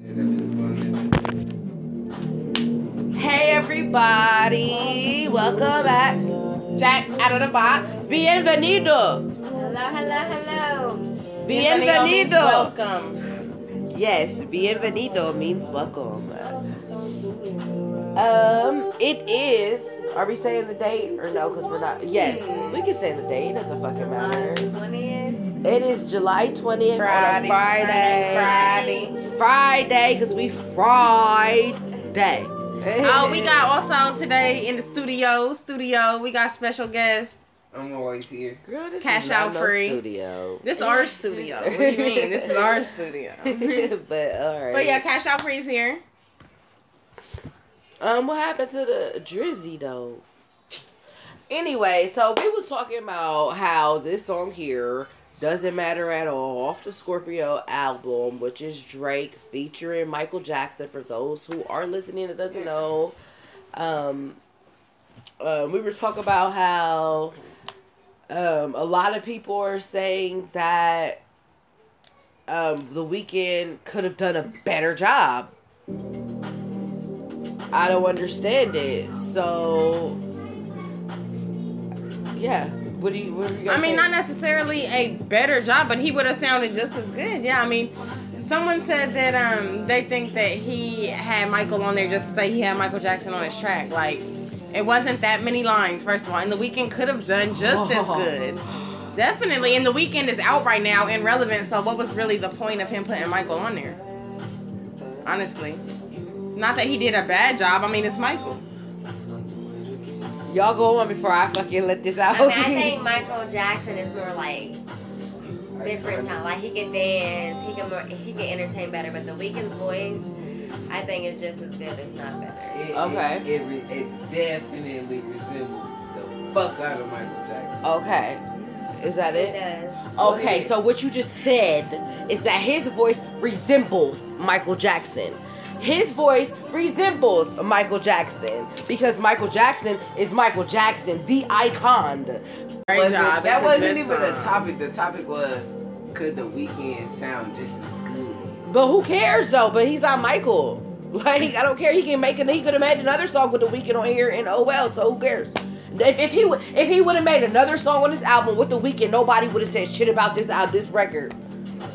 Hey everybody, welcome back. Jack out of the box. Bienvenido. Hello, hello, hello. Bienvenido. Welcome. Yes, bienvenido means welcome. Um, it is. Are we saying the date or no? Because we're not. Yes, we can say the date. It doesn't fucking matter. Twentieth. It is July 20th on a Friday. Friday. Friday. Friday, because we fried day. Oh, we got also today in the studio. Studio, we got special guest. I'm always here. Girl, this Cash is not out no free. studio. This is our studio. What do you mean? This is our studio. but all right. But yeah, Cash Out Free's here. Um, what happened to the Drizzy though? Anyway, so we was talking about how this song here doesn't matter at all off the Scorpion album, which is Drake featuring Michael Jackson. For those who are listening that doesn't know, um, uh, we were talking about how um, a lot of people are saying that um, the Weeknd could have done a better job. I don't understand it. So, yeah. What do you? What are you I mean, saying? not necessarily a better job, but he would have sounded just as good. Yeah, I mean, someone said that um they think that he had Michael on there just to say he had Michael Jackson on his track. Like, it wasn't that many lines, first of all, and the Weeknd could have done just as good. Definitely, and the Weeknd is out right now and relevant. So, what was really the point of him putting Michael on there? Honestly, not that he did a bad job. I mean, it's Michael. Y'all go on before I fucking let this out. I mean, I think Michael Jackson is more like different talent. Like he can dance, he can more, he can entertain better. But the Weeknd's voice, I think is just as good, if not better. It, Okay. It, it, re- it definitely resembles the fuck out of Michael Jackson. okay. Is that It it? does. Okay, so what you just said is that his voice resembles Michael Jackson. His voice resembles Michael Jackson because Michael Jackson is Michael Jackson, the icon. Great Wasn't- job. that wasn't good even the song. topic. The topic was could the Weeknd sound just as good? But who cares though? But he's not Michael. Like I don't care. He can make it. He could have made another song with the Weeknd on here, and oh well. So who cares? If, if he would if he would have made another song on this album with the Weeknd, nobody would have said shit about this out this record.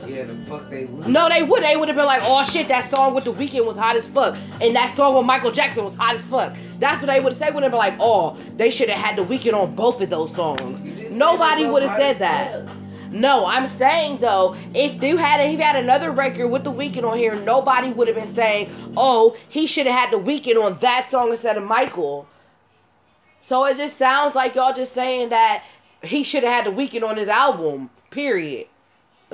Yeah, the fuck they would. No, they would. They would have been like, "Oh shit, that song with the Weeknd was hot as fuck," and that song with Michael Jackson was hot as fuck. That's what they would have said. Would have been like, "Oh, they should have had the Weeknd on both of those songs." You just said Nobody would have said that. fuck. No, I'm saying though, if you had he had another record with the Weeknd on here, nobody would have been saying, "Oh, he should have had the Weeknd on that song instead of Michael." So it just sounds like y'all just saying that he should have had the Weeknd on his album. Period.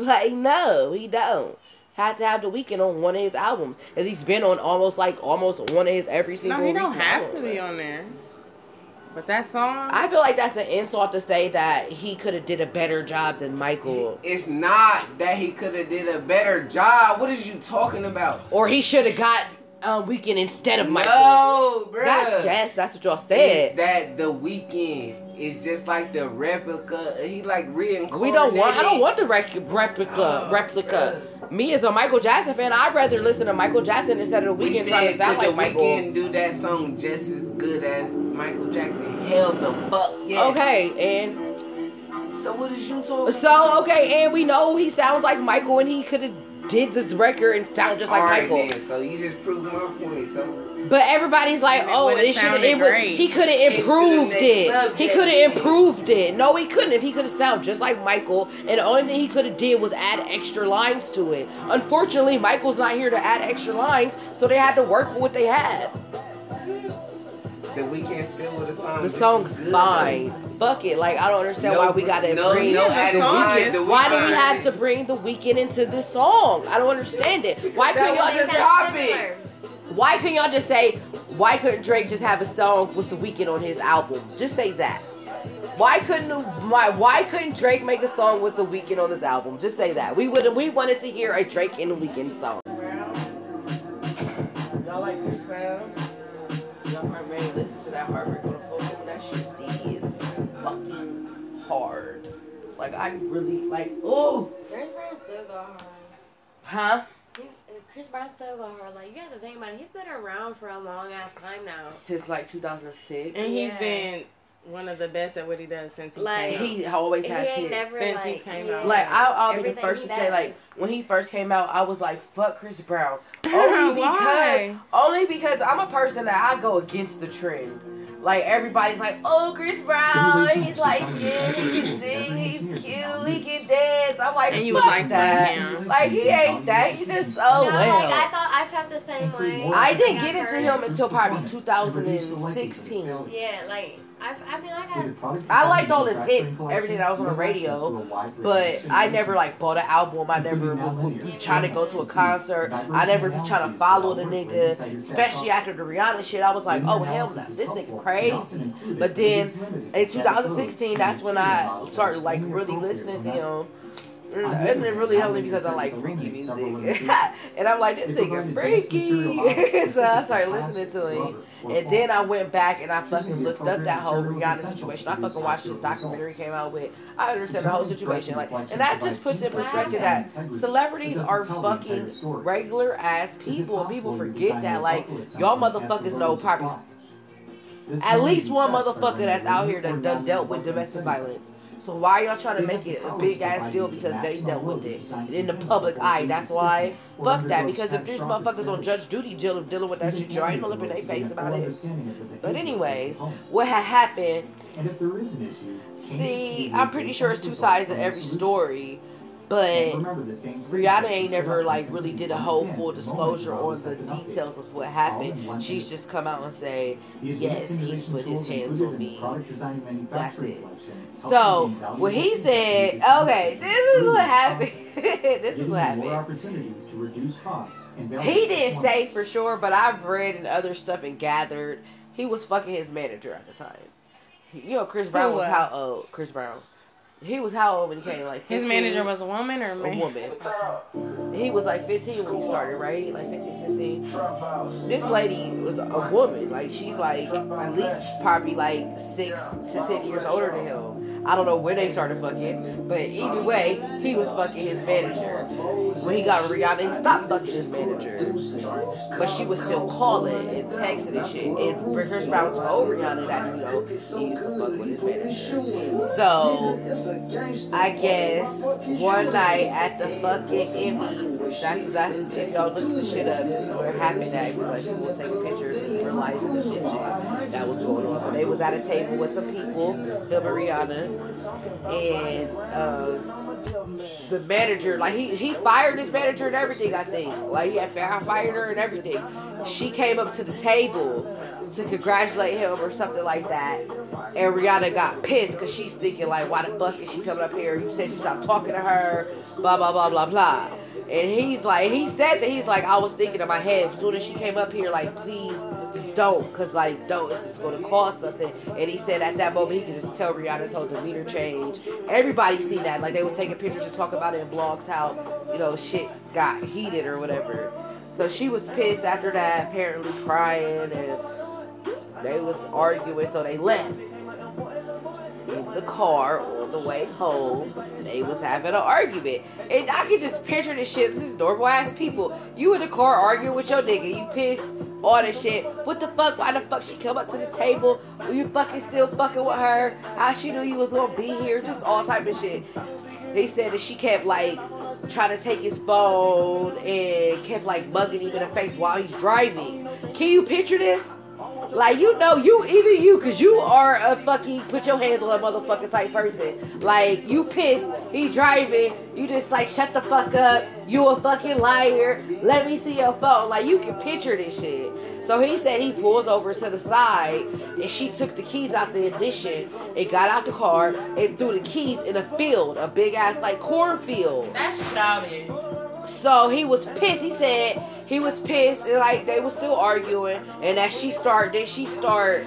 Like no, he don't. Had to have the Weeknd on one of his albums, as he's been on almost like almost one of his every single. No, he don't have album. to be on there. But that song, I feel like that's an insult to say that he could have did a better job than Michael. It's not that he could have did a better job. What is you talking about? Or he should have got um, Weeknd instead of Michael. No, bro. That's yes, that's what y'all said. It's said. that the Weeknd is just like the replica. He like reincarnated. We don't want. I don't want the rec- replica. Oh, replica. Me as a Michael Jackson fan, I'd rather listen to Michael Jackson instead of the We Weeknd said trying to could sound the like Michael. Weeknd do that song just as good as Michael Jackson? Hell the fuck yes. Okay, and So what is you talking? so okay, and we know he sounds like Michael, and he could have did this record and sound just like Alright Michael. then, so you just proved my point. So But everybody's like, it oh, would've it should sounded it he could have Into improved next it. He could have then. improved it. No, he couldn't. If he could have sounded just like Michael, and the only thing he could have did was add extra lines to it. Unfortunately, Michael's not here to add extra lines, so they had to work with what they had. the Weeknd still with a song. The song's as good, fine. Fuck it. Like I don't understand No, why we gotta no, bring. no the added song The Why do we have to bring the Weeknd into this song? I don't understand it. Why that couldn't y'all just the say, topic. Why couldn't y'all just say why couldn't Drake just have a song with the Weeknd on his album? Just say that. Why couldn't why why couldn't Drake make a song with the Weeknd on this album? Just say that. We would we wanted to hear a Drake and the Weeknd song. Y'all like Chris Brown? Y'all might ready to listen to that Heartbreak on the full moon. That shit see is fucking hard. Like I really like oh Chris Brown still go hard. huh? He- uh, Chris Brown still go hard. Like you got to think about it. He's been around for a long ass time now. Since like 2006. And he's Yeah. been one of the best at what he does since he Like, came out. He always has ain't hits. never Since like, he came yeah. out. Like I, I'll be the first he to say, like when he first came out, I was like, "Fuck Chris Brown," only because only because I'm a person that I go against the trend. Like everybody's like, "Oh, Chris Brown, he's like skin, he can sing, he's cute, he can dance." I'm like, And you was like, fuck that." him. Like he ain't that. He just oh no, well. like I thought I felt the same way. I didn't get into him until probably 2016. Yeah, like I, I mean, I got. I liked all his hits, everything that was on the radio, But I never like bought an album. I never would be trying to go to a concert. I never be trying to follow the nigga, especially after the Rihanna shit. I was like, oh hell no, this nigga crazy. But then in 2016, that's when I started like really listening to him. Mm, And it really only because I like freaky music. and I'm like, this nigga freaky. so I started listening to him. And then I went back and I fucking looked up that whole Rihanna situation. I fucking watched this documentary came out with. I understand the whole situation. Like, and that just puts in perspective that celebrities are fucking regular ass people. And people forget that. Like, y'all motherfuckers know probably at least one motherfucker that's out here that dealt with domestic violence. So why y'all trying to make it a big ass deal because they dealt with it in the public eye? That's why. Fuck that. Because if there's motherfuckers on judge duty dealing, dealing with that shit, you ain't gonna look in their face about it. But anyways, what had happened? And if there is an issue, See, I'm pretty sure it's two sides of every story, but Rihanna ain't never like really did a whole full disclosure on the details of what happened. She's just come out and say, yes, he's put his hands on me. That's it. So what he said, okay, this is what happened. this is what happened. opportunities to reduce costs and He didn't say for sure, but I've read and other stuff and gathered he was fucking his manager at the time. You know, Chris Brown was was? how old? Chris Brown. He was how old when he came? Like 15? His manager was a woman or a a woman. He was like 15 when he started, right? Like 15, 16. This lady was a woman. Like she's like at least probably like six to ten years older than him. I don't know when they started fucking, but either way, he was fucking his manager. When he got Rihanna, he stopped fucking his manager, but she was still calling and texting and shit. And Chris Brown told Rihanna that you know he used to fuck with his manager. So I guess one night at the fucking Emmys, that's, that's if y'all look the shit up, this is where it happened at. Like people was taking pictures and realizing the tension that was going on. They was at a table with some people, and Rihanna, and um, the manager, like he he fired his manager and everything. I think like he had fi- fired her and everything. She came up to the table to congratulate him or something like that. And Rihanna got pissed because she's thinking like, why the fuck is she coming up here? You said you stopped talking to her, blah blah blah blah blah. And he's like, he says that he's like, I was thinking in my head as soon as she came up here, like, please just don't, cause like don't, it's just gonna cost something. And he said at that moment he could just tell Rihanna's whole demeanor change. Everybody see that, like they was taking pictures and talking about it in blogs how you know shit got heated or whatever. So she was pissed after that, apparently crying and they was arguing, so they left. In the car on the way home, they was having an argument. And I could just picture this shit. This is normal ass people. You in the car arguing with your nigga. You pissed, all this shit. What the fuck? Why the fuck she come up to the table? Were you fucking still fucking with her? How she knew you was gonna be here? Just all type of shit. They said that she kept like trying to take his phone and kept like mugging him in the face while he's driving. Can you picture this? Like you know, you even you, cause you are a fucking put your hands on a motherfucking type person. Like you pissed, he driving, you just like shut the fuck up. You a fucking liar. Let me see your phone. Like you can picture this shit. So he said he pulls over to the side and she took the keys out the ignition and got out the car and threw the keys in a field, a big ass like cornfield. That's childish. So he was pissed. He said he was pissed and like they were still arguing and as she started then she start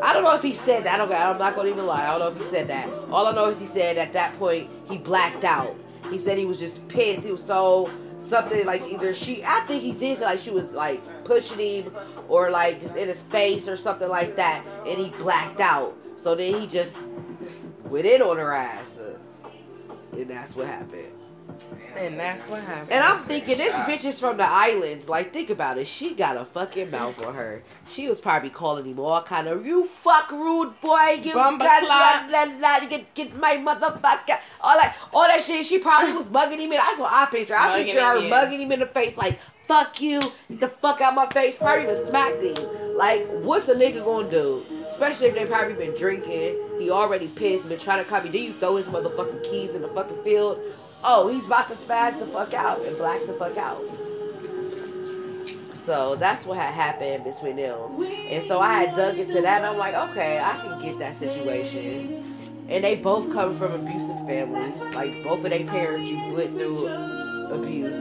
I don't know if he said that. I don't I'm not gonna even lie. I don't know if he said that. All I know is he said at that point he blacked out. He said he was just pissed. He was so something like either she I think he did say like she was like pushing him or like just in his face or something like that and he blacked out. So then he just went in on her ass. And that's what happened. And that's what happened. And I'm thinking this bitch is from the islands. Like, think about it. She got a fucking mouth on her. She was probably calling him all kind of you fuck rude boy, you Bumba blah, clot." blah, blah, blah, get get my motherfucker. All that all that shit. She probably was mugging him in. That's what I picture. I Mugging picture her him, yeah. mugging him in the face like fuck you, get the fuck out my face. Probably even smacked him. Like, what's a nigga gonna do? Especially if they probably been drinking. He already pissed, been trying to copy. Then you throw his motherfucking keys in the fucking field. Oh, he's about to spaz the fuck out and black the fuck out. So that's what had happened between them. And so I had dug into that I'm like, okay, I can get that situation. And they both come from abusive families. Like both of their parents you went through abuse.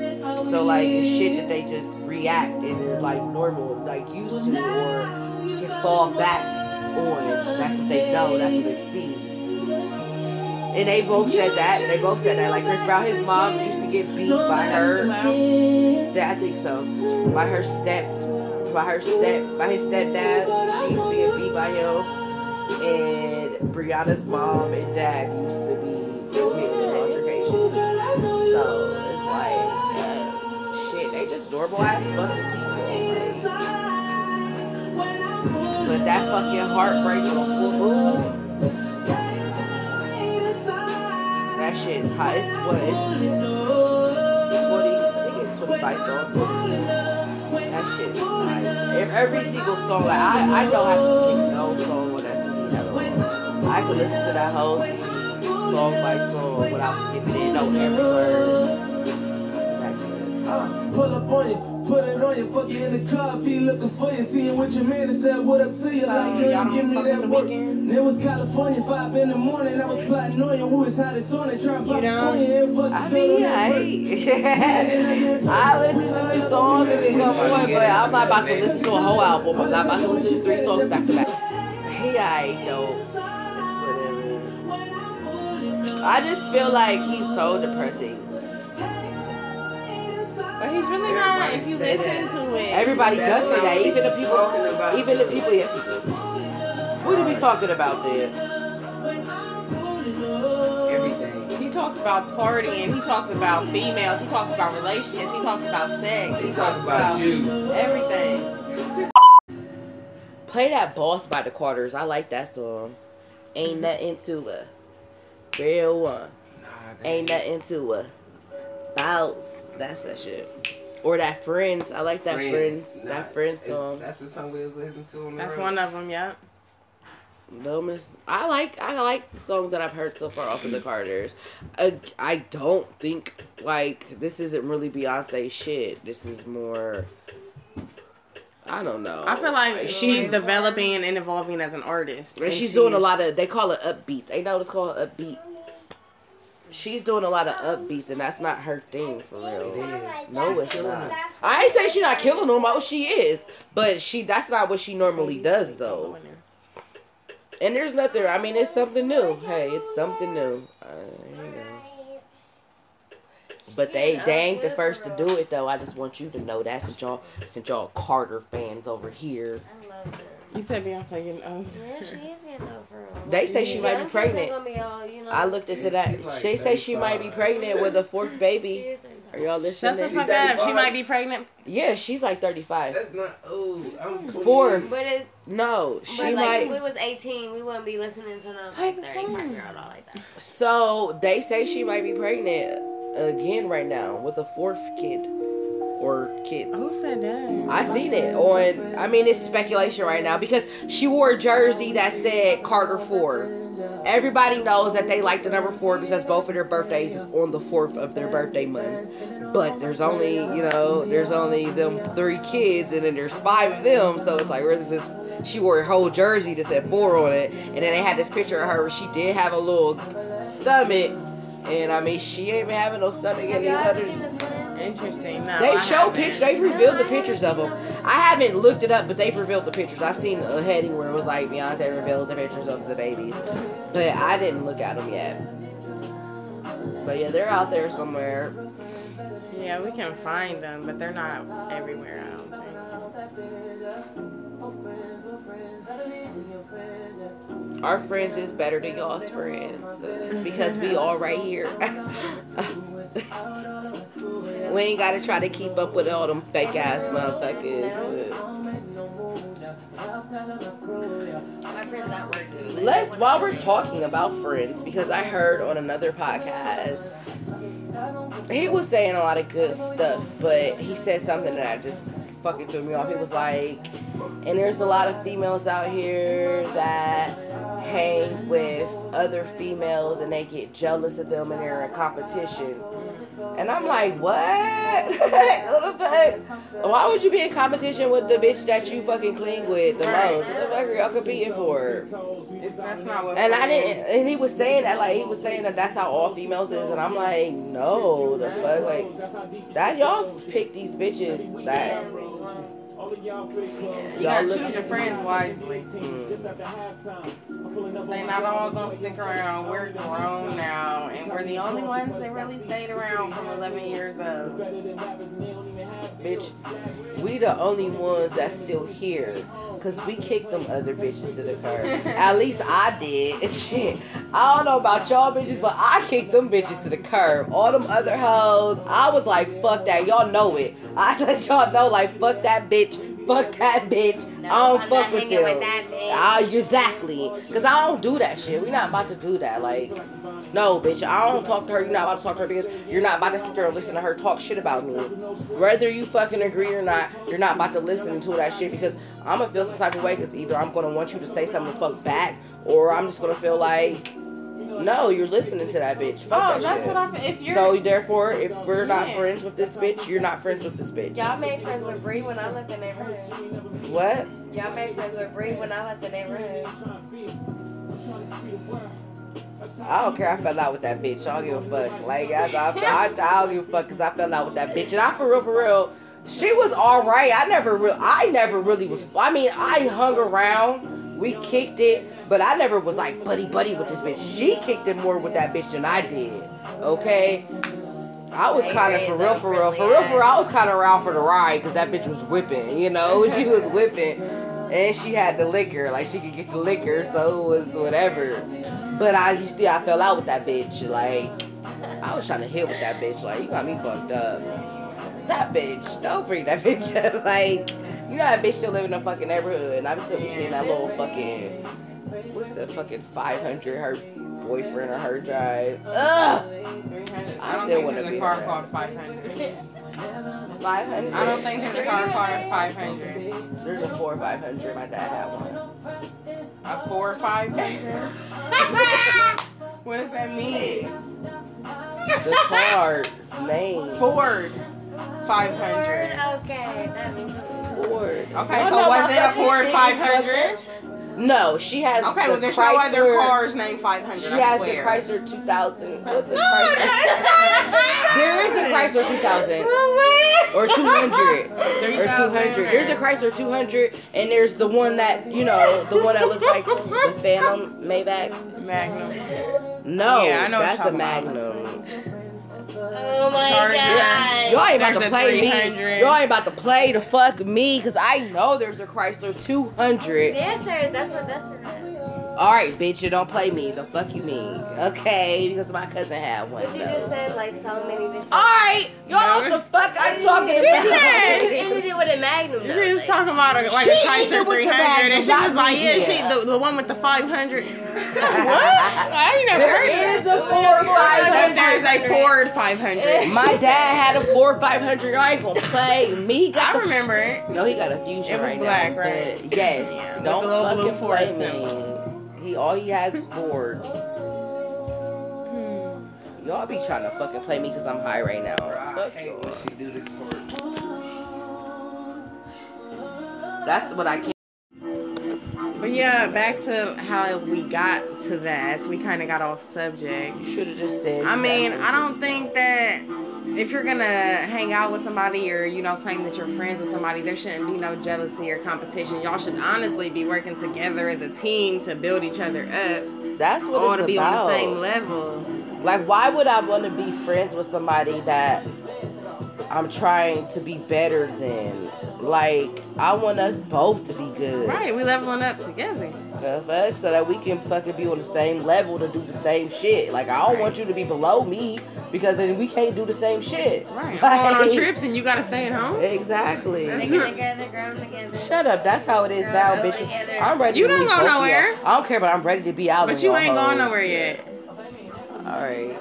So like shit that they just react and like normal, like used to or can fall back on. That's what they know, that's what they've seen. And they both said that. They both said that. Like Chris Brown, his mom used to get beat by her. I think so. By her step, by her step, by his stepdad. She used to get beat by him. And Rihanna's mom and dad used to be in altercations. So it's like, yeah, shit, they just normal ass fucking people. But that fucking heartbreak on full moon. That shit's hot. It's what? It's 20, I think it's 25 songs. 22. That shit's nice. Ev- Every single song, like, I, I don't have to skip no song on that CD at all. I can listen to that whole CD, song by song, without skipping it. No, every word. Pull up on you, put it on you, fuck you in the car, if he looking for you, seeing what your man and said, what up to you, So, like, don't give me that work. Weeknd? It was California, five in the morning, I was plotting on you, who was hottest on it, trying to don't? on you, and fuck I mean, yeah, that. I listen to his song and then come on, but I'm not about to listen to a whole album. I'm not about to listen to three songs back to back. He I though. I just feel like he's so depressing. But he's really not. Everybody If you say listen to it, Everybody That's does say that. Even the people, about, even the people. Yes, he do. What are we talking about then? Everything. he talks about partying. He talks about females. He talks about relationships. He talks about sex. He, He talks talk about you. everything. Play that "Boss" by the Carters. I like that song. Ain't nothing to a real one. Nah, Ain't nothing to a bounce. That's that shit. Or that Friends. I like that Friends. Nah, that Friends song. That's the song we was listening to on the That's road. one of them. Yeah. Them is, I like I like the songs that I've heard so far off of the Carters. I, I don't think like this isn't really Beyonce shit. This is more. I don't know. I feel like She's she's developing and evolving as an artist. And she's doing a lot of. They call it upbeats. Ain't know what it's called upbeat. She's doing a lot of upbeats, and that's not her thing for real. No, it's not. I ain't say she not killing them. Oh, she is, but she that's not what she normally does though. And there's nothing. I mean, it's something new. Hey, it's something new. There you go. But they they ain't the first to do it though. I just want you to know that since y'all since y'all Carter fans over here. I love her. You said Beyonce getting old. Yeah, she is getting over. They say she might be pregnant. be all, you know, I looked into that. she like They say she might be pregnant with a fourth baby. Are y'all Shut listening? the She fuck up. She might be pregnant. Yeah, she's like 35. That's not old. I'm 28. Four. But it, No, she but like if we was 18, we wouldn't be listening to no Play like 35 year old all like that. So they say she might be pregnant again right now with a fourth kid or kids. Who said that? I seen it on. I mean, it's speculation right now because she wore a jersey that said Carter Four. Everybody knows that they like the number four because both of their birthdays is on the fourth of their birthday month. But there's only, you know, there's only them three kids, and then there's five of them. So it's like, where's this? She wore a whole jersey that said four on it, and then they had this picture of her where she did have a little stomach, and I mean, she ain't been having no stomach Have any y'all ever other. seen the twins? Interesting. No, They I show haven't. pictures. They've revealed the pictures of them. I haven't looked it up, but they've revealed the pictures. I've seen a heading where it was like Beyonce reveals the pictures of the babies, but I didn't look at them yet. But yeah, they're out there somewhere. Yeah, we can find them, but they're not everywhere. I don't think. Our friends is better than y'all's friends uh, because we all right here. we ain't gotta try to keep up with all them fake ass motherfuckers. Uh. My friends at work do. Like, Let's while we're talking about friends, because I heard on another podcast he was saying a lot of good stuff, but he said something that I just fucking threw me off. He was like, and there's a lot of females out here that hang with other females and they get jealous of them and they're in competition. And I'm like, what? what the fuck? Why would you be in competition with the bitch that you fucking cling with the Right. most? What the fuck are y'all competing for? It's, that's not what. And I didn't, and he was saying that, like, he was saying that that's how all females is, and I'm like, no, the fuck, like, that y'all pick these bitches that You gotta choose your friends wisely. Mm. They not all gonna stick around. We're grown now, and we're the only ones that really stayed around from 11 years old. Bitch, we the only ones that's still here. Cause we kicked them other bitches to the curb. At least I did. Shit. I don't know about y'all bitches, but I kicked them bitches to the curb. All them other hoes, I was like, fuck that. Y'all know it. I let y'all know, like, fuck that bitch. Fuck that bitch. No, I don't I'm fuck with them. with that bitch. Ah, exactly. Cause I don't do that shit. We not about to do that. Like, no, bitch. I don't talk to her. You're not about to talk to her because you're not about to sit there and listen to her talk shit about me. Whether you fucking agree or not, you're not about to listen to that shit because I'm gonna feel some type of way. Cause either I'm gonna want you to say something the fuck back, or I'm just gonna feel like, no, you're listening to that bitch. Fuck Oh, that that's shit. what I. If you're. so therefore, if we're not Yeah. friends with this bitch, you're not friends with this bitch. Y'all made friends with Bree when I left the neighborhood. What? Y'all made friends with Bree when I left the neighborhood. I don't care. I fell out with that bitch. I don't give a fuck. Like I, I, I, I don't give a fuck because I fell out with that bitch. And I for real, for real, she was all right. I never, real, I never really was. I mean, I hung around. We kicked it, but I never was like buddy buddy with this bitch. She kicked it more with that bitch than I did. Okay. I was kind of for real, for real, for real, for real. I was kind of around for the ride because that bitch was whipping. You know, she was whipping, and she had the liquor. Like she could get the liquor, so it was whatever. But I, you see, I fell out with that bitch. Like, I was trying to hit with that bitch. Like, you got me fucked up. That bitch, don't bring that bitch up. Like, you know that bitch still live in the fucking neighborhood, and I'm still be seeing that little fucking, what's the fucking 500 her boyfriend or her drive. Ugh, I I don't still wanna there's be a car around. called 500. 500. I don't think there's a car called 500. There's a four 500. My dad had one. A four 500. what does that mean? The car's name. Ford 500. Okay, that means. Ford. Okay, Y'all so know was it a Ford things, 500? No, she has. Okay, the well there's no other Chrysler- cars named 500. She I has swear. the Chrysler 2000. What's the No, Chrysler? that's not a There is a Chrysler 2000 or 200 or 200. There's a Chrysler 200, and there's the one that you know, the one that looks like the Phantom Maybach. Magnum. No, Yeah, I know that's a Magnum. about. Magnum. Oh my Charger. god. Y'all ain't about There's to play me. Y'all ain't about to play to fuck me, cause I know there's a Chrysler 200. Yes, sir. That's what that's what. All right, bitch, you don't play me. The fuck you mean? Okay, because my cousin had one. But you though. just said like so many different. All right, y'all know what the fuck I'm talking She about. said- You ended it with a magnum. She was like- talking about a, like She a ended with the 300, and she was like, not "Yeah, she the, the one with the 500." what? I ain't never heard There of is a Ford But there's 500. a Ford 500. My dad had a Ford 500. I ain't gonna play me. He got I the remember it. No, he got a fusion It was right black, now. right? but yes. Yeah, don't the little blue fucking Ford play symbol. me. He all he has is Fords. Hmm. Y'all be trying to fucking play me because I'm high right now. Fuck y'all. she do this for That's what I can't. But yeah, back to how we got to that. We kind of got off subject. You should have just said. I mean, I don't think that if you're gonna hang out with somebody or you know claim that you're friends with somebody, there shouldn't be no jealousy or competition. Y'all should honestly be working together as a team to build each other up, That's what it's to be about. on the same level. Like, why would I want to be friends with somebody that I'm trying to be better than. Like, I want us both to be good. Right, we leveling up together. The fuck? So that we can fucking be on the same level to do the same shit. Like, I don't want you to be below me because then we can't do the same shit. Right, I'm going on trips and you gotta stay at home. Exactly. Sticking together, growing together. Shut up. That's how it is now, bitches. together. I'm ready You to don't go nowhere. I don't care, but I'm ready to be out. But you ain't going hoes. nowhere yet. All right.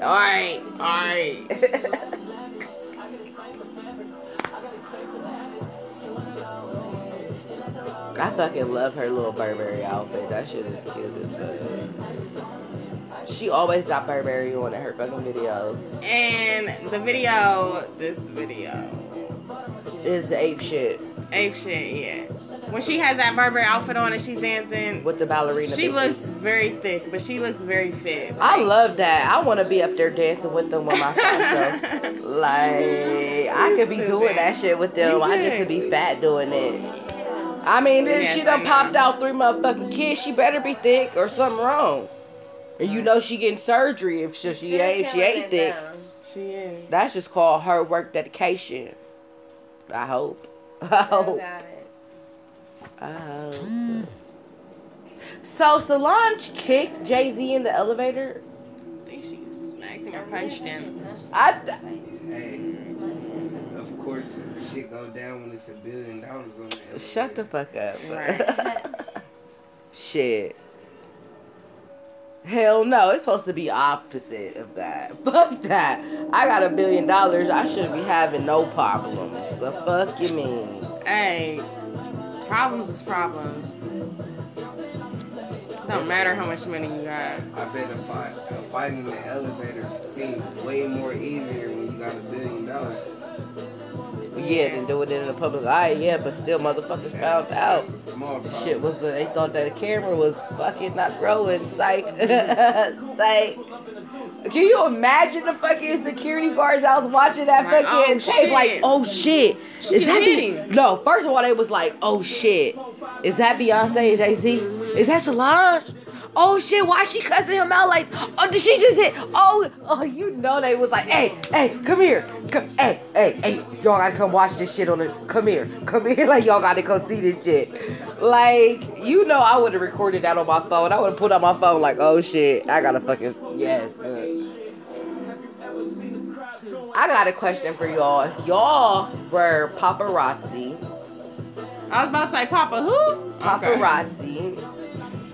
All right. All right. I fucking love her little Burberry outfit. That shit is cute as fuck. She always got Burberry on in her fucking videos. And the video, this video, Is ape shit ape shit, yeah. When she has that Burberry outfit on and she's dancing, with the ballerina. she bitches. looks very thick, but she looks very fit. I love that. I want to be up there dancing with them with my fat. Like I could be doing that shit with them. I just could. be fat doing it. I mean, then Yes, she I done know. popped out three motherfucking kids. She better be thick or something wrong. And you mm. know she getting surgery if she, she Still ain't she ain't thick. though. She is. That's just called hard work dedication. I hope. I No hope. doubt it. I hope. So Solange kicked Jay Z in the elevator. I think she smacked him or punched him. I Hey, of course, shit go down when it's a billion dollars on the Shut the fuck up. Right. Shit. Hell no, it's supposed to be opposite of that. Fuck that. I got a billion dollars. I shouldn't be having no problem. The fuck you mean? Hey, problems is problems. Don't matter how much money you got. I bet a fight, a fight in the elevator seems way more easier when you got a billion dollars. Yeah, than doing it in the public eye. Yeah, but still, motherfuckers found out. That's a small. Shit was they thought that the camera was fucking not rolling. Psych. Psych. Can you imagine the fucking security guards I was watching that Like, fucking oh, tape? Like, oh shit. She Is that Be- No, first of all, they was like, oh shit. Is that Beyonce and Jay Z? Is that Solange? Oh shit, why she cussing him out like, oh, did she just hit? Oh, oh, you know they was like, hey, hey, come here. Come, hey, hey, hey, y'all gotta come watch this shit on the, come here, come here. Like, y'all gotta come see this shit. Like, you know, I would have recorded that on my phone. I would have put on my phone, like, oh shit, I gotta fucking, yes. uh. I got a question for y'all. If y'all were paparazzi, I was about to say, Papa, who? Okay.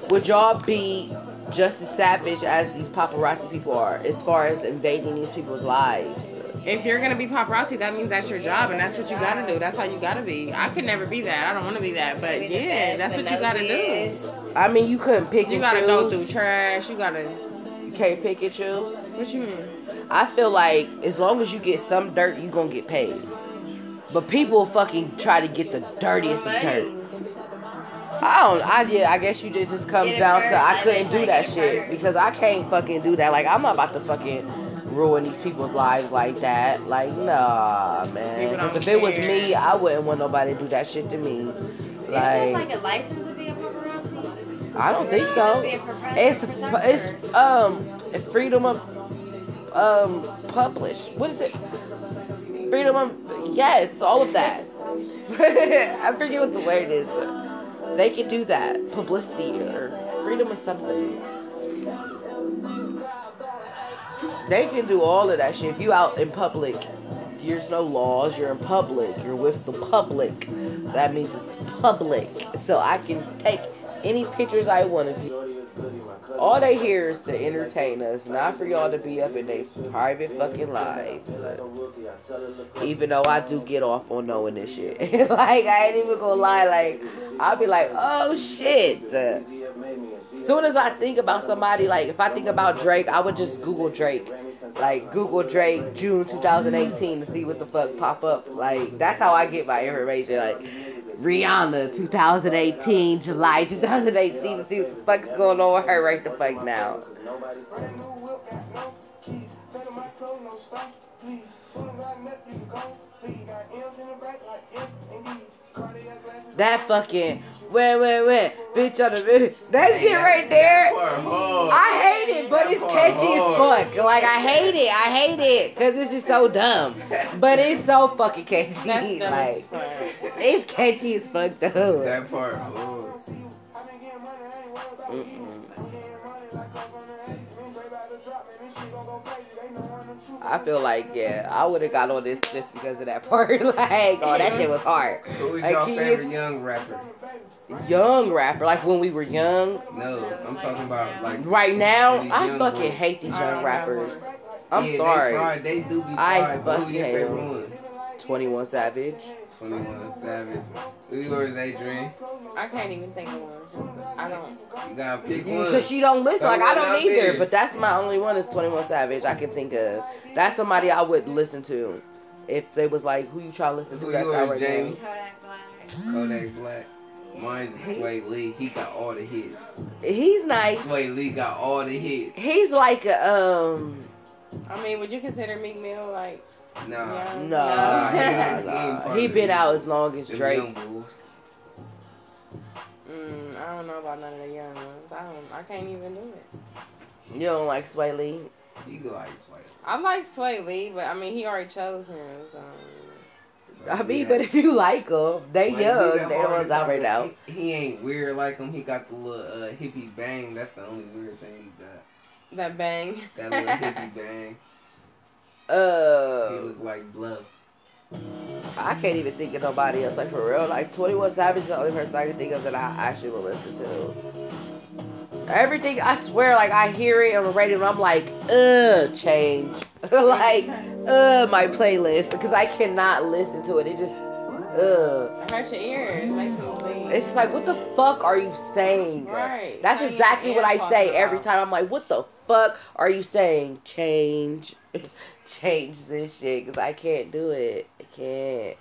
Paparazzi, would y'all be just as savage as these paparazzi people are as far as invading these people's lives? If you're gonna be paparazzi, that means that's your job, and that's what you gotta do. That's how you gotta be. I could never be that. I don't want to be that, but Be yeah, best, that's what you gotta do. I mean, you couldn't pick You and gotta choose. go through trash. You gotta. You can't pick and choose. What you mean? I feel like as long as you get some dirt, you gonna get paid. But people fucking try to get the dirtiest of dirt. I don't. I yeah. I guess you just just comes Get it down to I couldn't do that shit first. because I can't fucking do that. Like I'm not about to fucking ruin these people's lives like that. Like nah, man. Because don't if it was me, I wouldn't want nobody to do that shit to me. You have Like like a license to be a paparazzi? I don't think so. be a paparazzi It's it's um freedom of um publish. What is it? Freedom of yes, all of that. I forget what the word is. They can do that. Publicity or freedom of something. They can do all of that shit. If you out in public, there's no laws. You're in public. You're with the public. That means it's public. So I can take any pictures I want of you. All they here is to entertain us, not for y'all to be up in their private fucking lives. Even though I do get off on knowing this shit. like, I ain't even gonna lie, like, I'll be like, oh shit. soon as I think about somebody, like, if I think about Drake, I would just Google Drake. Like, Google Drake June 2018 to see what the fuck pop up. Like, that's how I get my information. Like, Rihanna 2018, July 2018 to see what the fuck's going on with her right the fuck now. That fucking Wait, wait, wait. Bitch on the bitch. That shit right there. That part hard. I hate it, but it's catchy as fuck. Like I hate it. I hate it because it's just so dumb. But it's so fucking catchy. That's like fuck. It's catchy as fuck though. That part. I feel like yeah, I would have got on this just because of that part. like, oh, that shit was hard. Who is Like, your favorite is- young rapper? Young rapper, like when we were young. No, I'm talking about like Right now, I fucking boys. hate these young rappers. I'm yeah, They, sorry. fried. they do be I fried. fucking hate them. Twenty One Savage. 21 Savage. Who yours, Adrian? I can't even think of one. I don't. You gotta pick one. Because she don't listen. Throw Like I don't either. there. But that's my only one is Twenty One Savage. I can think of. That's somebody I would listen to. If they was like, who you try to listen to? Who That's yours, out right Jamie? now. Kodak Black. Kodak Black. Mine's Swae Lee. He got all the hits. He's nice. Swae Lee got all the hits. He's like a, um I mean, would you consider Meek Mill like? Nah. Yeah. no, Nah, he nah, nah. he been out as long as Them Drake. young bulls. Mm, I don't know about none of the young ones. I don't. I can't even do it. You don't like Swae Lee? You go like Sway. I like Swae Lee, but I mean, he already chose him. So. So, I mean, yeah. but if you like them, they Sway young. They the hard ones as out right now. He, he ain't weird like him. He got the little uh, hippie bang. That's the only weird thing he got. That bang. That little hippie bang. He Uh, look like Bluff. I can't even think of nobody else. Like for real, like Twenty One Savage is the only person I can think of that I actually will listen to. Everything I swear, like I hear it on the radio, and I'm like, ugh, change, like, uh, my playlist because I cannot listen to it. It just, ugh. It hurts your ears. Makes them bleed. It's just like, what the fuck are you saying? Right. That's Same exactly what I say talking every time. I'm like, what the fuck are you saying? Change, change this shit because I can't do it. I can't.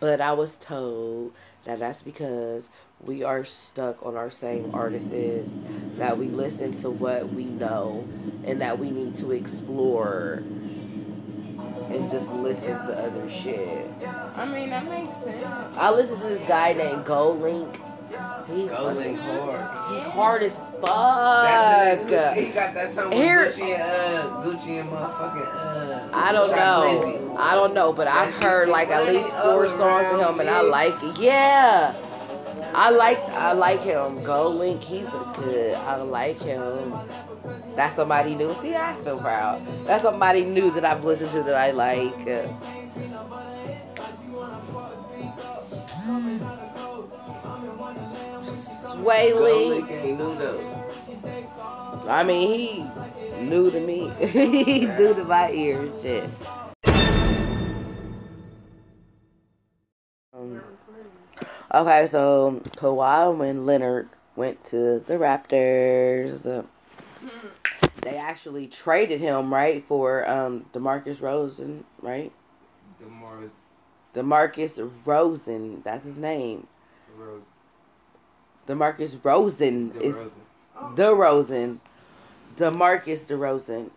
But I was told that that's because we are stuck on our same artists, that we listen to what we know, and that we need to explore and just listen to other shit. I mean, that makes sense. I listen to this guy named GoldLink. He's Go fucking hard. as That's fuck. the. He got that song with Here- Gucci and uh, Gucci and motherfucking uh. I don't know. Lizzy. I don't know, but I've heard like at least four songs of him, and I like it. Yeah, I like I like him. GoldLink, he's a good. I like him. That's somebody new. See, I feel proud. That's somebody new that I've listened to that I like. Sway Lee. ain't new though. I mean, he new to me. he new to my ears. Shit. Um, okay, so Kawhi and Leonard went to the Raptors. Uh, they actually traded him, right, for um Demarcus Rosen, right? Demar's Demarcus Rosen, that's his name. Rose. Demarcus Rosen is DeRozan. DeRozan. Demarcus DeRozan.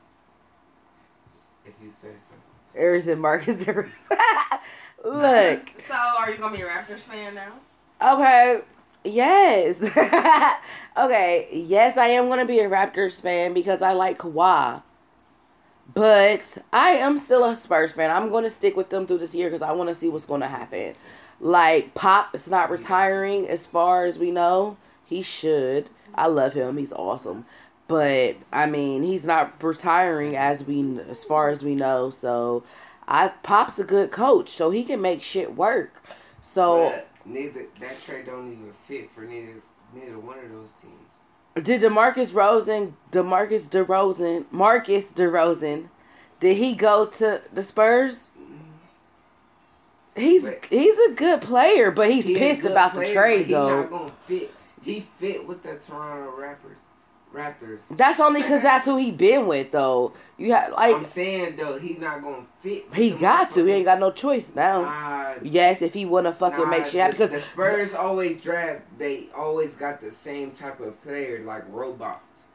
If you say so. Or is it Marcus DeRozan? Look. So, are you gonna be a Raptors fan now? Okay. Yes. okay. Yes, I am going to be a Raptors fan because I like Kawhi. But I am still a Spurs fan. I'm going to stick with them through this year because I want to see what's going to happen. Like, Pop is not retiring as far as we know. He should. I love him. He's awesome. But, I mean, he's not retiring as we as far as we know. So, I Pop's a good coach. So, he can make shit work. So, But neither that trade don't even fit for neither neither one of those teams. Did Demarcus Rosen, Demarcus DeRozan, Marcus DeRozan, did he go to the Spurs? He's But- he's a good player, but he's He pissed about player, the trade he though. not gonna fit. He fit with the Toronto Raptors. Raptors. That's only because that's who he been with though. You have I'm saying though, he not gonna fit. he got to. He ain't got no choice now. Nah, Yes, if he wanna fucking nah, make shit happen because the Spurs always draft. They always got the same type of player, like robots.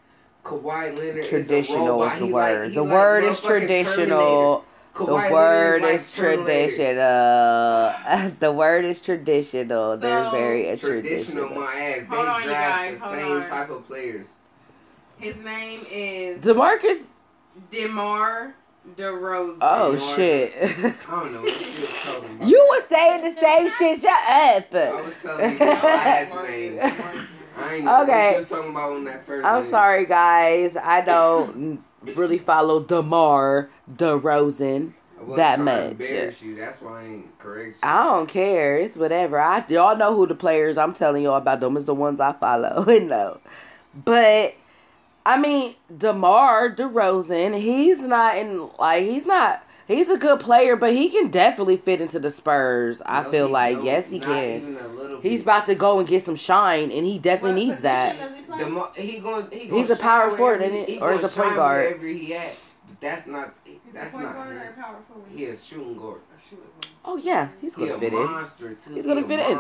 Kawhi Leonard traditional is, is the He word. Like, the like word is traditional. The word is like Terminator. traditional. the word is traditional. They're very a Traditional, traditional. my ass. They Hold on, you draft guys, the hold same on. type of players. His name is Demarcus. Demar DeRozan. Oh You are- shit. I don't know what she was talking about. you were saying the same shit. Shut I up. I was telling you my last name. I ain't know Okay. what she was talking about on that first I'm name. sorry, guys. I don't really follow Demar DeRozan. That much. you. That's why I ain't correct you. I don't care. It's whatever. I y'all know who the players I'm telling y'all about them is the ones I follow and know. But I mean, DeMar DeRozan, he's not in like he's not he's a good player, but he can definitely fit into the Spurs. I No, feel like don't. yes he Not can. even a little He's about to go and get some shine and he definitely needs that. The mo- he going, he He's gonna a power forward, wherever isn't he? he Or he's a point guard? Wherever he at, that's not. That's not. him. power forward? He a shooting guard. Oh yeah, he's gonna a fit in. too. He's gonna a fit in.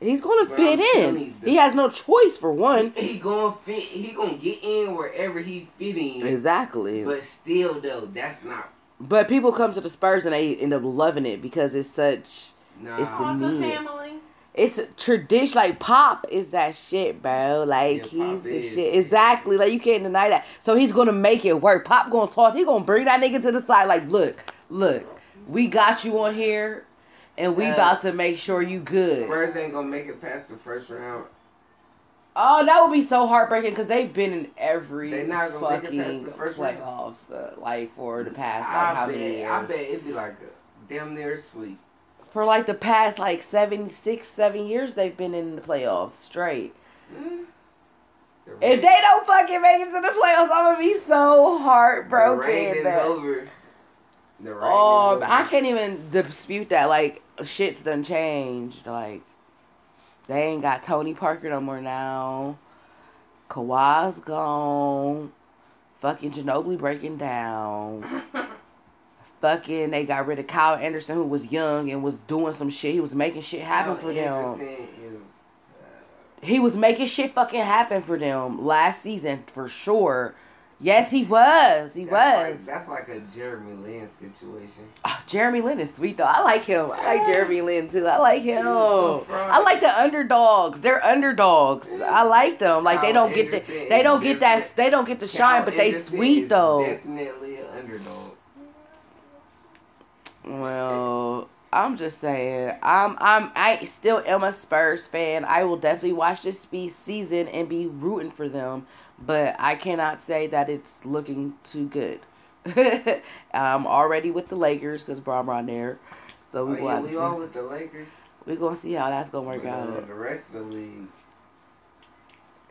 He's gonna But fit I'm in. you, He has no choice for one. He gonna fit. He gonna get in wherever he fit in. Exactly. But still, though, that's not. But people come to the Spurs and they end up loving it because it's such Nah. It's the It's a family. it's a tradition like pop is that shit, bro. Like Yeah, he's the is. shit. Exactly. Like you can't deny that. So he's gonna make it work. Pop gonna toss, he gonna bring that nigga to the side, like, look, look, we got you on here and we Uh, about to make sure you good. Spurs ain't gonna make it past the first round. Oh, that would be so heartbreaking because they've been in every not gonna make it past fucking the first round. playoffs, uh, like for the past like I how bet. many years? I bet it'd be like a damn near sweep. For like the past like seven, six, seven years, they've been in the playoffs straight. The If they don't fucking make it to the playoffs, I'm gonna be so heartbroken. the reign is man. over. The reign Oh, is over. I can't even dispute that. Like shit's done changed. Like they ain't got Tony Parker no more now. Kawhi's gone. Fucking Ginobili breaking down. Fucking, they got rid of Kyle Anderson, who was young and was doing some shit. He was making shit happen Kyle for them. Is, uh, He was making shit fucking happen for them last season for sure. Yes, he was. He that's was. Like, that's like a Jeremy Lin situation. Ah, Jeremy Lin is sweet though. I like him. I like Jeremy Lin too. I like him. so. I like the underdogs. They're underdogs. I like them. Like they don't get the they don't get that they don't get the shine, Kyle but they Anderson sweet is though. Definitely an underdog. Well, I'm just saying. I'm I'm I still am a Spurs fan. I will definitely watch this be season and be rooting for them, but I cannot say that it's looking too good. I'm already with the Lakers because Bron Bron there, so we oh, yeah, we all with the Lakers. We gonna see how that's gonna work uh, out. the rest of the league,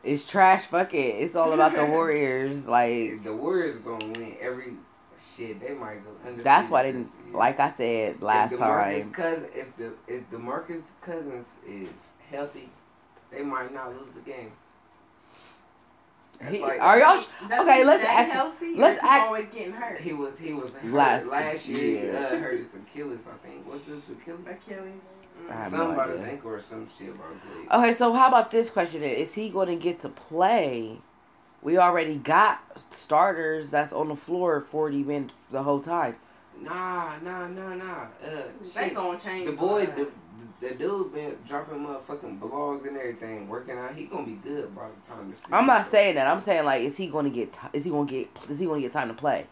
It's trash. Fuck it. It's all about the Warriors. Like the Warriors gonna win every shit. They might go undefeated. that's why they didn't. Like I said last if DeMarcus time. Cousin, if the if DeMarcus Cousins is healthy, they might not lose the game. He- like- are y'all? Does Okay, let's stay act- healthy. let's or is he act- always getting hurt. He was he was hurt Last last, year. year. Uh, hurt his Achilles, I think. What's his Achilles? Achilles. I have no Something about his idea. ankle or some shit about his leg. Okay, so how about this question? Is he going to get to play? We already got starters that's on the floor 40 minutes the whole time. Nah, nah, nah, nah. Uh, They shit. gonna change. The boy, the, the dude been dropping motherfucking blogs and everything, working out. He gonna be good by the time the season. I'm not starts. saying that. I'm saying like, is he going to get? T- is he going to get? Is he going to get time to play?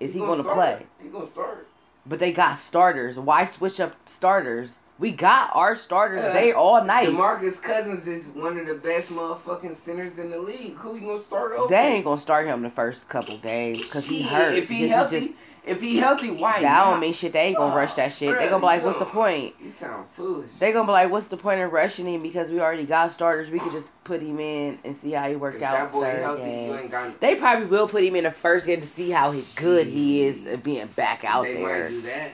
Is he, going to start. play? He gonna start. But they got starters. Why switch up starters? We got our starters. Uh, they all night. DeMarcus Cousins is one of the best motherfucking centers in the league. Who you gonna start over? They ain't gonna start him the first couple games because he hurt. If he healthy, just- if he healthy, why that not? don't mean shit. They ain't gonna rush that shit. They gonna be like, what's the point? You sound foolish. They gonna be like, what's the point of rushing him because we already got starters. We could just put him in and see how he if work that out. boy healthy, game. got. They probably will put him in the first game to see how he, good he is at being back out they there. might do that.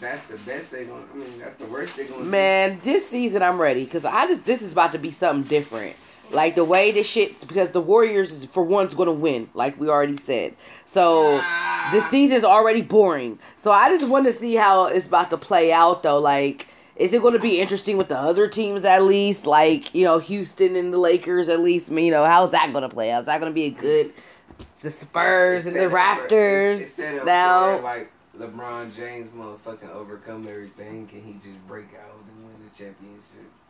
That's the best they gonna. I mean, that's the worst they gonna. do. Man, this season I'm ready because I just this is about to be something different. Like the way this shit because the Warriors is for one's gonna win, like we already said. So the ah. season's already boring. So I just want to see how it's about to play out though. Like, is it gonna be interesting with the other teams at least? Like, you know, Houston and the Lakers at least. You know, how's that gonna play out? Is that gonna be a good the Spurs and the for- Raptors it's- it's set up now? for, like LeBron James motherfucking overcome everything? Can he just break out and win the championships?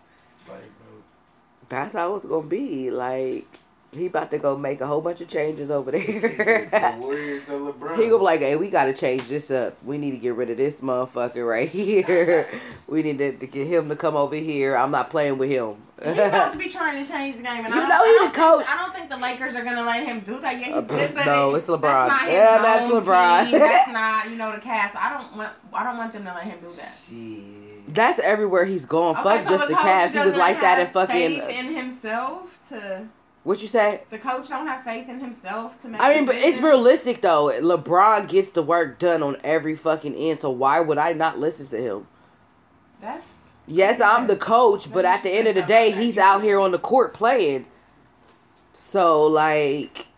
Like. That's how it's gonna be. Like he about to go make a whole bunch of changes over the there. Warriors or LeBron? he gonna be like, "Hey, we gotta change this up. We need to get rid of this motherfucker right here. we need to, to get him to come over here. I'm not playing with him." He's about to be trying to change the game, and You I don't, know I he don't coach. Think, I don't think the Lakers are gonna let him do that. Yeah, Uh, he's good, but no, it's LeBron. That's not his Yeah, that's LeBron. Team. That's not, you know, the Cavs. I don't want. I don't want them to let him do that. Shit. That's everywhere he's going. Okay, Fuck so just the coach Cavs. He was like that in have fucking. faith in himself to. What you say? The coach don't have faith in himself to make. I mean, but it's realistic though. LeBron gets the work done on every fucking end. So why would I not listen to him? That's. Yes, I'm the coach, but at the end of the day, he's out here on the court playing. So like,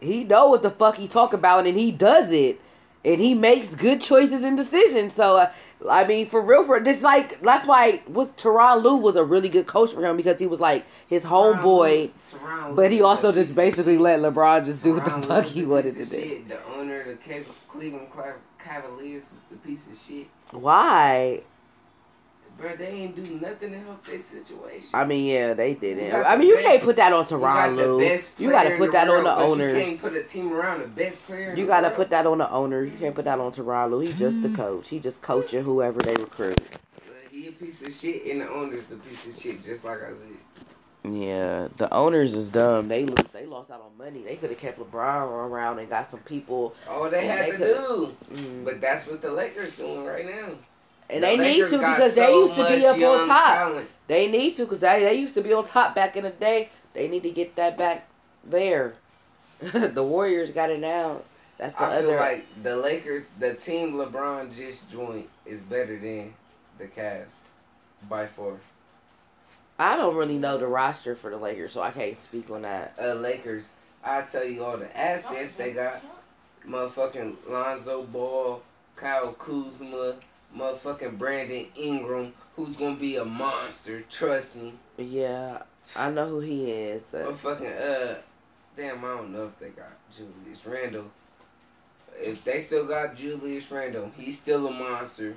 he know what the fuck he talk about, and he does it, and he makes good choices and decisions. So uh, I mean, for real, for this like that's why was Tyronn Lue was a really good coach for him because he was like his homeboy, Tyronn but he also just basically let LeBron just do what the fuck he wanted to do. shit. The owner of the Cleveland Cavaliers is a piece of shit. Why? Bro, they ain't do nothing to help their situation. I mean, yeah, they didn't. I mean, you best- can't put that on You got Lue. You got to put that on the owners. You can't put a team around the best player. You gotta put that on the owners. You can't put that on Tyronn Lue. He's just the coach. He just coaching whoever they recruit. He a piece of shit, and the owner's a piece of shit, just like I said. Yeah, the owners is dumb. They lose. They lost out on money. They could have kept LeBron around and got some people. All they had they to do. Mm. But that's what the Lakers doing right now. And The they need to because they used to be up on top. talent. They need to because they, they used to be on top back in the day. They need to get that back there. the Warriors got it now. That's the I feel like the Lakers, the team LeBron just joined, is better than the Cavs by far. I don't really know the roster for the Lakers, so I can't speak on that. Uh, Lakers, I tell you all the assets they got. Motherfucking Lonzo Ball, Kyle Kuzma, motherfucking Brandon Ingram, who's gonna be a monster. Trust me. Yeah, I know who he is. uh, Motherfucking uh, damn, I don't know if they got Julius Randle. If they still got Julius Randle, he's still a monster.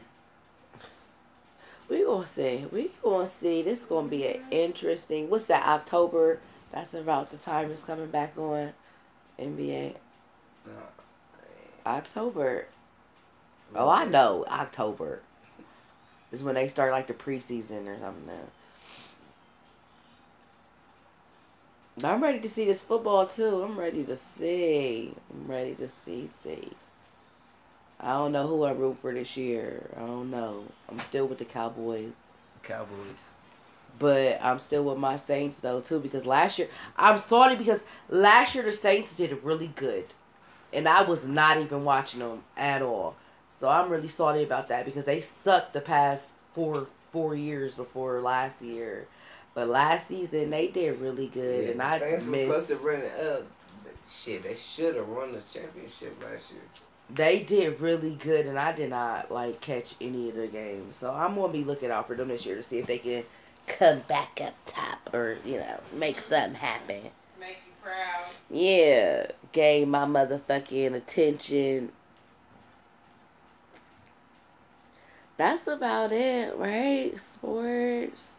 We gonna see. We gonna see. This gonna be an interesting. What's that? October. That's about the time it's coming back on. NBA Nah, October. Oh, I know October. Is when they start like the preseason or something. Now. I'm ready to see this football too. I'm ready to see. I'm ready to see. See. I don't know who I root for this year. I don't know. I'm still with the Cowboys. Cowboys. But I'm still with my Saints though too because last year I'm sorry because last year the Saints did really good, and I was not even watching them at all. So I'm really sorry about that because they sucked the past four four years before last year, but last season they did really good, Yeah, and I Saints were supposed to run it up. Shit, they should have won the championship last year. They did really good, and I did not like catch any of the games. So I'm gonna be looking out for them this year to see if they can come back up top or you know make something happen. Make you proud. Yeah, gain my motherfucking attention. That's about it, right? Sports.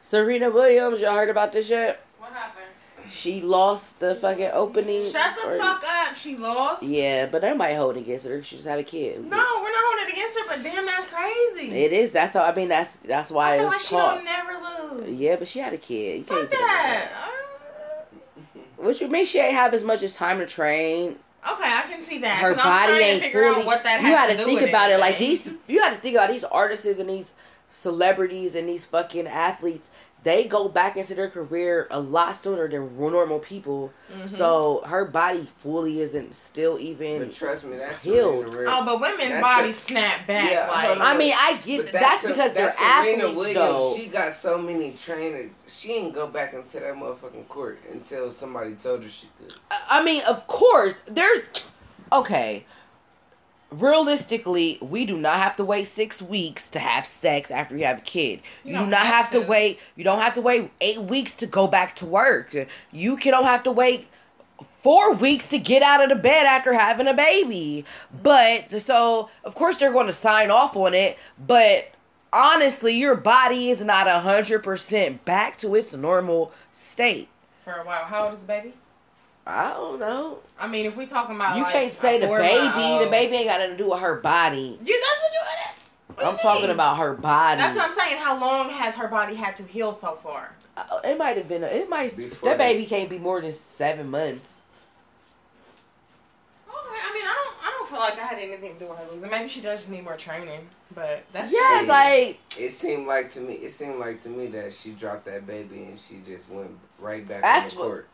Serena Williams, y'all heard about this yet? What happened? She lost the fucking opening. Shut the or- fuck up. She lost. Yeah, but nobody holding against her. She just had a kid. No, we're not holding against her, but damn, that's crazy. It is. That's how. I mean, that's that's why I it feel was like she caught. don't never lose. Yeah, but she had a kid. You can't Fuck get that. that. Uh. What you mean? She ain't have as much as time to train. Okay, I can see that. her body ain't fully. what that you got to think about it like these. You got to think about these artists and these celebrities and these fucking athletes. They go back into their career a lot sooner than normal people. Mhm. So her body fully isn't still even. But trust me, that's Healed. Serena Oh, but women's That's bodies a- snap back. Yeah, like, hold on. I mean, I get But that's, a- because they're that's Serena athletes, Williams. though. She got so many trainers. She ain't go back into that motherfucking court until somebody told her she could. I mean, of course, there's okay. Realistically, we do not have to wait six weeks to have sex after you have a kid. You, You do not have have to to. wait. You don't have to wait eight weeks to go back to work. You can don't have to wait four weeks to get out of the bed after having a baby. But so of course they're going to sign off on it, but honestly, your body is not a hundred percent back to its normal state. For a while. How old is the baby? I don't know. I mean, if we talking about You like, can't say a the baby. The baby ain't got nothing to do with her body. You that's what you what I'm talking mean? about her body. That's what I'm saying. How long has her body had to heal so far? Uh, It might have been. A, it might. Before that that- baby can't be more than seven months. Okay, I mean, I don't, I don't feel like I had anything to do with her losing. Maybe she does need more training, but that's Yeah, it's like It seemed like to me. It seemed like to me that she dropped that baby and she just went right back That's on the court.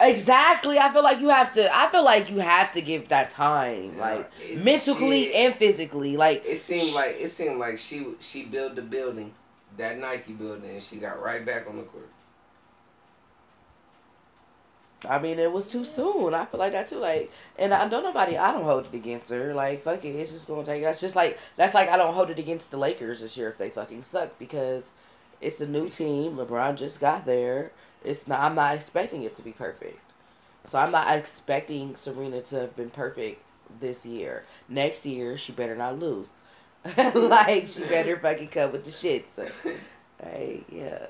Exactly. I feel like you have to. I feel like you have to give that time, Yeah, like it- mentally she- and physically. Like It seemed like it seemed like she she built the building, that Nike building, and she got right back on the court. I mean, it was too soon. I feel like that too. Like, and I don't nobody. I don't hold it against her. Like, fuck it. It's just gonna take. That's just like that's like I don't hold it against the Lakers this year if they fucking suck because it's a new team. LeBron just got there. It's not. I'm not expecting it to be perfect. So I'm not expecting Serena to have been perfect this year. Next year, she better not lose. like she better fucking come with the shit. So, hey, yeah.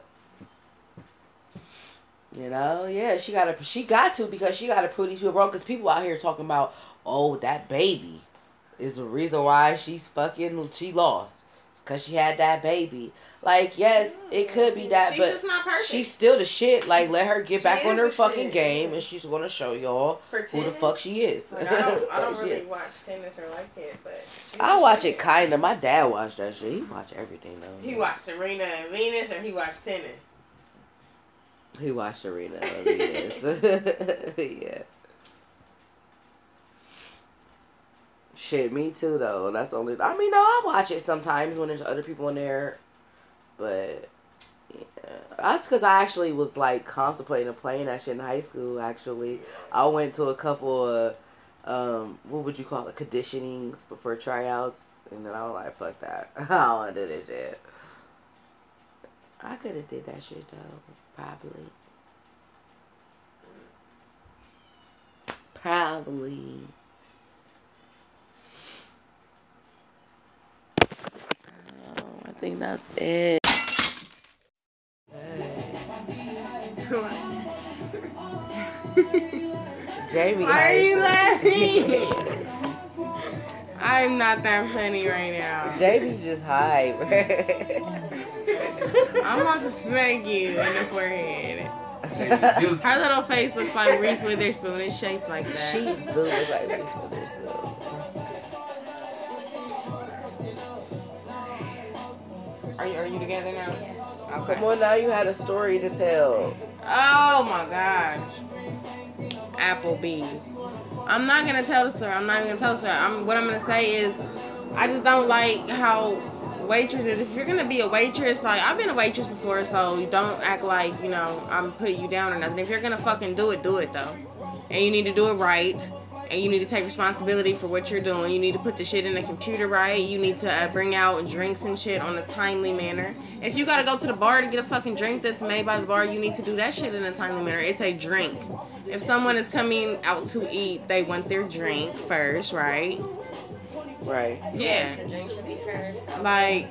You know, yeah, she got to. She got to because she got to prove these people wrong. Because people out here talking about, oh, that baby is the reason why she's fucking. She lost. Because she had that baby. Like, yes, it could be that, She's but just not perfect. she's still the shit. Like, let her get She back on her fucking shit. game, and she's gonna show y'all who the fuck she is. Like, I don't, I don't really watch tennis or like it, but she's I watch shit. it kinda. My dad watched that shit. He watched everything though. He watched Serena and Venus, or he watched tennis. He watched Serena and Venus. yeah. Shit, me too though. That's only. I mean, no, I watch it sometimes when there's other people in there, but yeah, that's because I actually was like contemplating playing that shit in high school. Actually, I went to a couple of um, what would you call it, conditionings before tryouts, and then I was like, fuck that, I don't want to do this shit. I could have did that shit though, probably. Probably. Oh, I think that's it. Jamie Why are you laughing? I'm not that funny right now. Jamie just hype. I'm about to smack you in the forehead. Her little face looks like Reese Witherspoon. It's shaped like that. she do look like Reese Witherspoon. Are you, are you together now? Okay. Come on now, you had a story to tell. Oh my gosh. Applebee's. I'm not gonna tell the story. I'm not even gonna tell the story. I'm, what I'm gonna say is, I just don't like how waitresses. If you're gonna be a waitress, like I've been a waitress before, so you don't act like you know I'm putting you down or nothing. If you're gonna fucking do it, do it though, and you need to do it right. And you need to take responsibility for what you're doing. You need to put the shit in the computer right. You need to uh, bring out drinks and shit on a timely manner. If you gotta go to the bar to get a fucking drink that's made by the bar, you need to do that shit in a timely manner. It's a drink. If someone is coming out to eat, they want their drink first, right? Right. Yeah. The drink should be first. Like,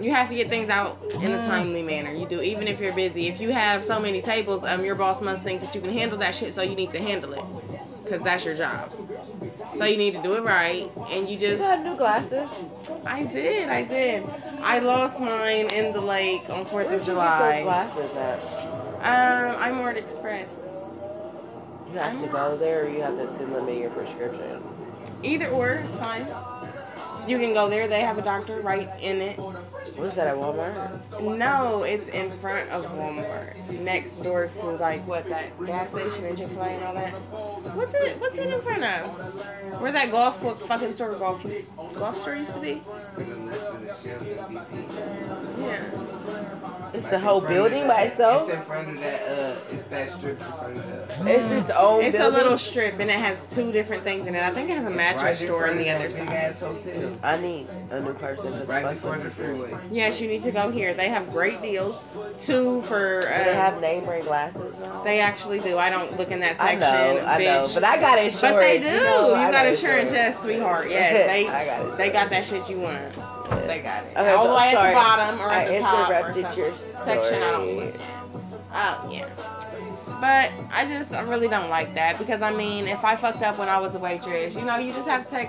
you have to get things out in a timely manner. You do, even if you're busy. If you have so many tables, um, your boss must think that you can handle that shit, so you need to handle it, cause that's your job. So you need to do it right, and you You just. got new glasses. I did, I did. I lost mine in the lake on Fourth of you July. glasses at? Um, I'm Word Express. You have to go there, or you have to send them in your prescription. Either or is fine. You can go there. They have a doctor right in it. What is that at Walmart? No, it's in front of Walmart, next door to like what that gas station and Chick Fil A and all that. What's it? What's it in front of? Where that golf fucking store golf golf store used to be? Yeah. It's Like a whole building by itself. It's in front of that. Uh, it's that strip in front of that. It's its own. It's a little strip and it has two different things in it. I think it has a mattress right store on the other side. ass hotel. I need a new person. Cause Right fuck before them. the freeway. Yes, you need to go here. They have great deals. Two for. Do Uh, they have name brand glasses now? They actually do. I don't look in that section. I section. know, I know, but I got insurance. But they do. You, You, know, I got insurance, yes, sweetheart. Yes, they got they got that shit you want. They got it. Okay, All the way at sorry. the bottom or I at the top or interrupted your section. I don't story. look at. Oh yeah. But I just I really don't like that because I mean if I fucked up when I was a waitress, you know, you just have to take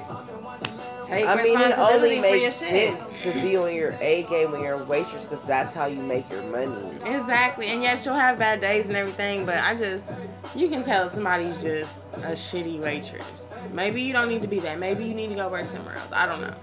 take I mean, it only for your makes shit. sense to be on your A game when you're a waitress because that's how you make your money. Exactly. And yes, you'll have bad days and everything, but I just you can tell if somebody's just a shitty waitress. Maybe you don't need to be that. Maybe you need to go work somewhere else. I don't know.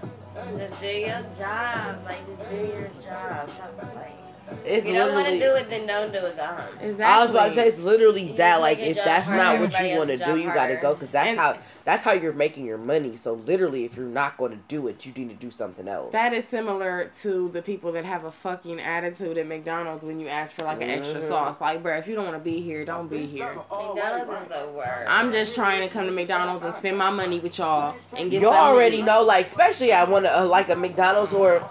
Just do your job. Like, just do your job. Stop, like, It's if you don't want to do it, then don't do it. Go home. Exactly. I was about to say it's literally You that. Like if that's harder, not what you want to do, job you got to go because that's And- how that's how you're making your money. So literally, if you're not going to do it, you need to do something else. That is similar to the people that have a fucking attitude at McDonald's when you ask for like an extra Mhm. sauce. Like, bruh, if you don't want to be here, don't be here. McDonald's is the worst. I'm just trying to come to McDonald's and spend my money with y'all and get Y'all already eat. know, like especially I want to uh, like a McDonald's or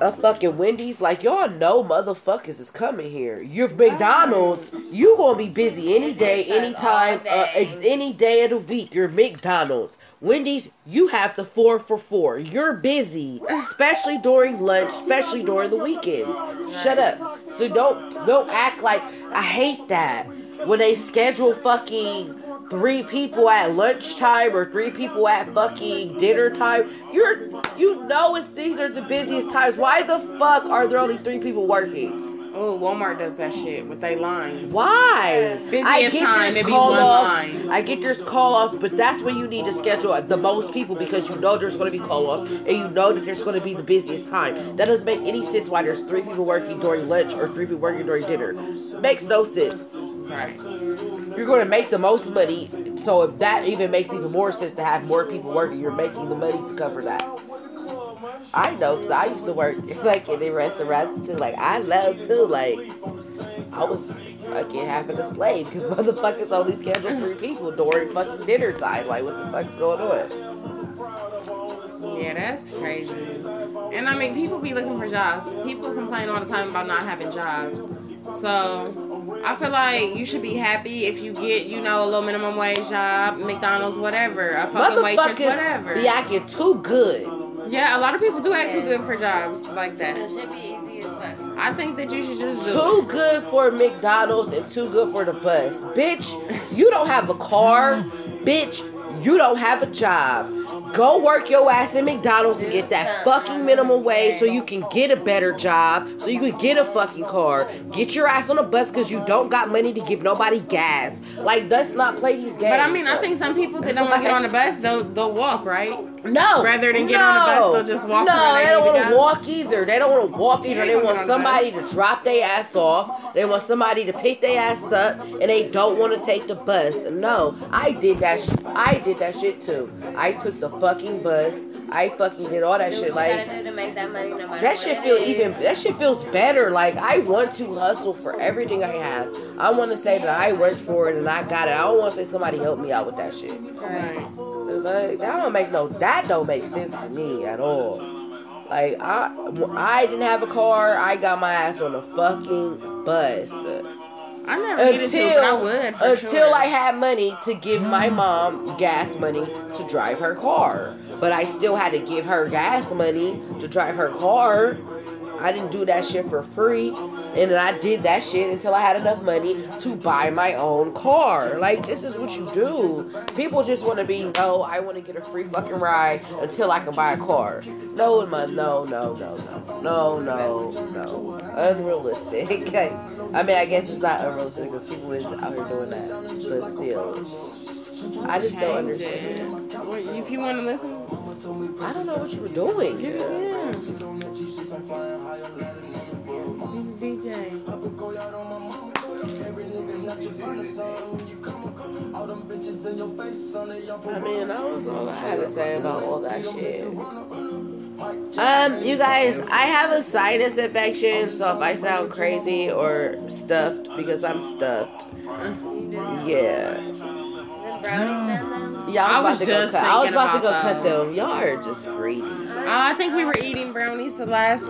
a fucking Wendy's. Like y'all know, motherfuckers is coming here. You're McDonald's. You gonna be busy any day, anytime, uh, any day of the week. You're McDonald's. Wendy's, you have the four for four. You're busy, especially during lunch, especially during the weekends. Shut up. So don't don't act like I hate that when they schedule fucking three people at lunchtime or three people at fucking dinner time. You're you know it's these are the busiest times. Why the fuck are there only three people working? Oh, Walmart does that shit with they lines. Why? Busiest time, there's one call-offs. line. I get there's call offs, but that's when you need to schedule the most people because you know there's going to be call offs and you know that there's going to be the busiest time. That doesn't make any sense why there's three people working during lunch or three people working during dinner. Makes no sense. Right. You're going to make the most money, so if that even makes even more sense to have more people working, you're making the money to cover that. I know, cause I used to work like in the restaurants too. Like I love too. Like I was fucking having a slave because motherfuckers only schedule three people during fucking dinner time. Like what the fuck's going on? Yeah, that's crazy. And I mean, people be looking for jobs. People complain all the time about not having jobs. So I feel like you should be happy if you get, you know, a little minimum wage job, McDonald's, whatever, a fucking waitress, whatever. Motherfuckers be acting too good. Yeah, a lot of people do act too good for jobs like that. It should be easy as fuck. I think that you should just do Too it. good for McDonald's and too good for the bus. Bitch, you don't have a car. Bitch, you don't have a job. Go work your ass in McDonald's and get that fucking minimum wage so you can get a better job, so you can get a fucking car. Get your ass on a bus because you don't got money to give nobody gas. Like, let's not play these games. But I mean, I think some people that don't want to get on the bus, they'll they'll walk, right? No. Rather than get on the bus, they'll just walk No, they they don't want to walk either. They don't want to walk either. Yeah, They want get on the somebody to drop their ass off. They want somebody to pick their ass up, and they don't want to take the bus. No, I did that. Sh- I did that shit too. I took the fucking bus. I fucking did all that shit. Like gotta do to make that money no matter that shit it feel even. That shit feels better. Like I want to hustle for everything I have. I want to say that I worked for it and I got it. I don't want to say somebody helped me out with that shit. Right. Like, that don't make no that don't make sense to me at all. Like I I didn't have a car, I got my ass on a fucking bus. I never needed to, but I Until would until sure. I had money to give my mom gas money to drive her car. But I still had to give her gas money to drive her car. I didn't do that shit for free. And then I did that shit until I had enough money to buy my own car. Like, this is what you do. People just want to be, no, I want to get a free fucking ride until I can buy a car. No, my, no, no, no, no, no, no, no. Unrealistic. Okay. I mean, I guess it's not unrealistic because people is out here doing that. But still, I just don't understand. Wait, If you want to listen, I don't know what you were doing. give it to him. He's a DJ. I mean, that was all I had to say about all that shit. Um, you guys, I have a sinus infection, so if I sound crazy or stuffed, because I'm stuffed. Yeah. The brownies done Yeah, I I was was, about to go just cut. I was thinking about to go about cut them. Y'all are just greedy. Uh, I think we were eating brownies the last